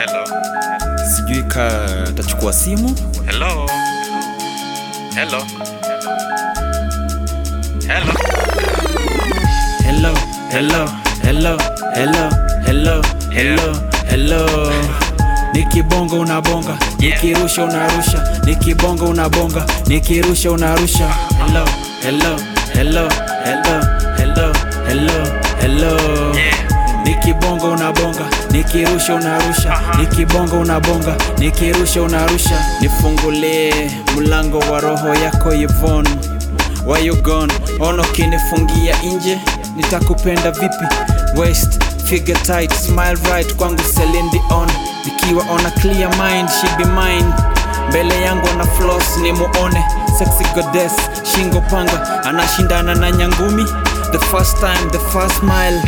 Hello. sijui ka tachukua simu Hello. Hello. Hello. hello hello hello hello hello hello hello nikibonga unabonga nikirusha unarusha nikibonga unabonga nikirusha unarusha hello hello hello hello hello hello hello Yeah. Nikibonga unabonga nikirusha unarusha. Nikibonga unabonga nikirusha unarusha. Nifungulie mlango wa roho yako Yvonne. Why you gone? Ono kinifungia nje. Nitakupenda vipi? West figure tight smile right kwangu Celine Dion nikiwa on a clear mind she be mine. Mbele yangu ana floss ni muone sexy goddess shingo panga. Anashindana na nyangumi the first time the first smile.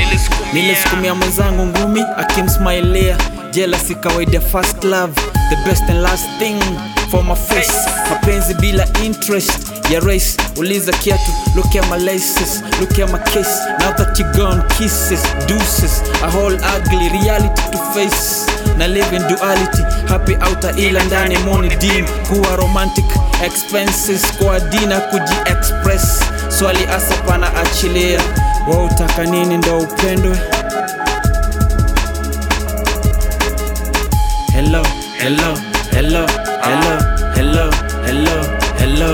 Nilisukumia. mwenzangu ngumi akimsmailia jealousy kawaida first love. The best and last thing for my face. Mapenzi bila interest. Ya race uliza kiatu. Look at my laces. Look at my case. Now that you gone kisses. Deuces. A whole ugly reality to face. Na live in duality. Happy outer ila ndani moni dim kuwa romantic expenses. Kwa dina kuji express swali asa pana achilia. Wa utaka nini ndo upendwe? Hello hello hello hello hello hello hello.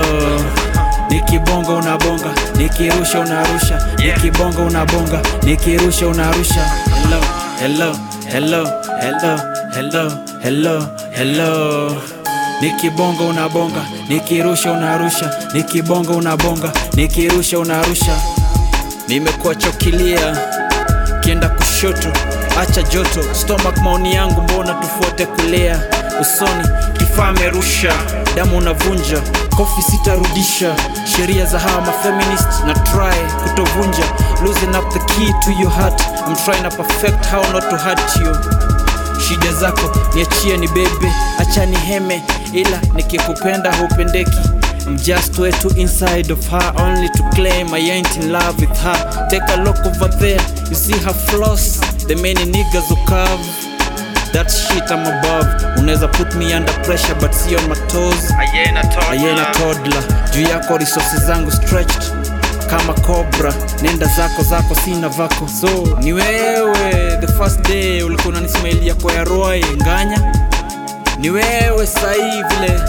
Nikibonga unabonga nikirusha unarusha. Nikibonga unabonga nikirusha unarusha. Hello hello hello hello hello hello hello nikibonga unabonga nikirusha unarusha. Nikibonga unabonga nikirusha unarusha. Nimekuwa chokilia kienda kushoto acha joto. Stomach maoni yangu mbona tufuate kulea? Usoni kifaa merusha, damu unavunja. Kofi sitarudisha sheria za hawa mafeminist na try kutovunja. Losing up the key to your heart I'm trying to perfect how not to hurt you shida zako niachie ni bebe. Acha ni heme ila nikikupenda hupendeki. I'm just way too inside of her only to claim I ain't in love with her. Take a look over there you see her flaws. The many niggas who curve that shit I'm above. Unaweza put me under pressure but see on my toes. Ayena toddler. Juu yako resources zangu stretched kama cobra. Nenda zako zako sina vako. So ni wewe the first day ulikuwa unanismailia kwa ya nganya. Ni wewe sahii vile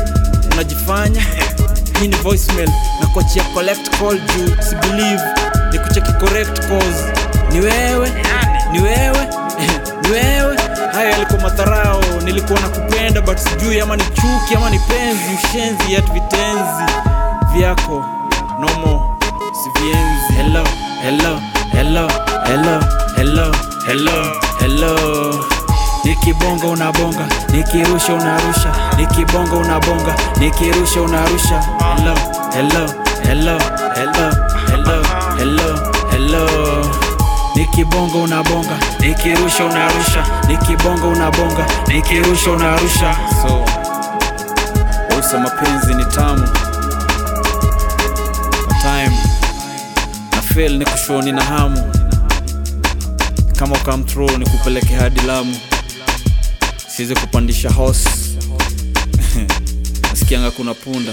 unajifanya. Hii ni voicemail. Na kuachia collect call juu si ni kucheki correct cause ni wewe ni wewe ni wewe. Haya yalikuwa madharao nilikuwa nakupenda but sijui ama ni chuki ama ni penzi. Ushenzi yat vitenzi vyako hello hello hello hello hello hello. Nikibonga unabonga nikirusha unarusha. Nikibonga unabonga nikirusha unarusha. Hello hello hello hello hello hello hello. Nikibonga unabonga nikirusha unarusha. Nikibonga unabonga nikirusha unarusha. So usa mapenzi ni tamu na ni kushoni na hamu. Kama ukamtro ni kupeleke hadi lamu. Siwezi kupandisha hos nasikianga kuna punda.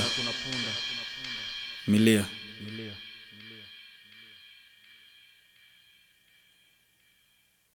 Milia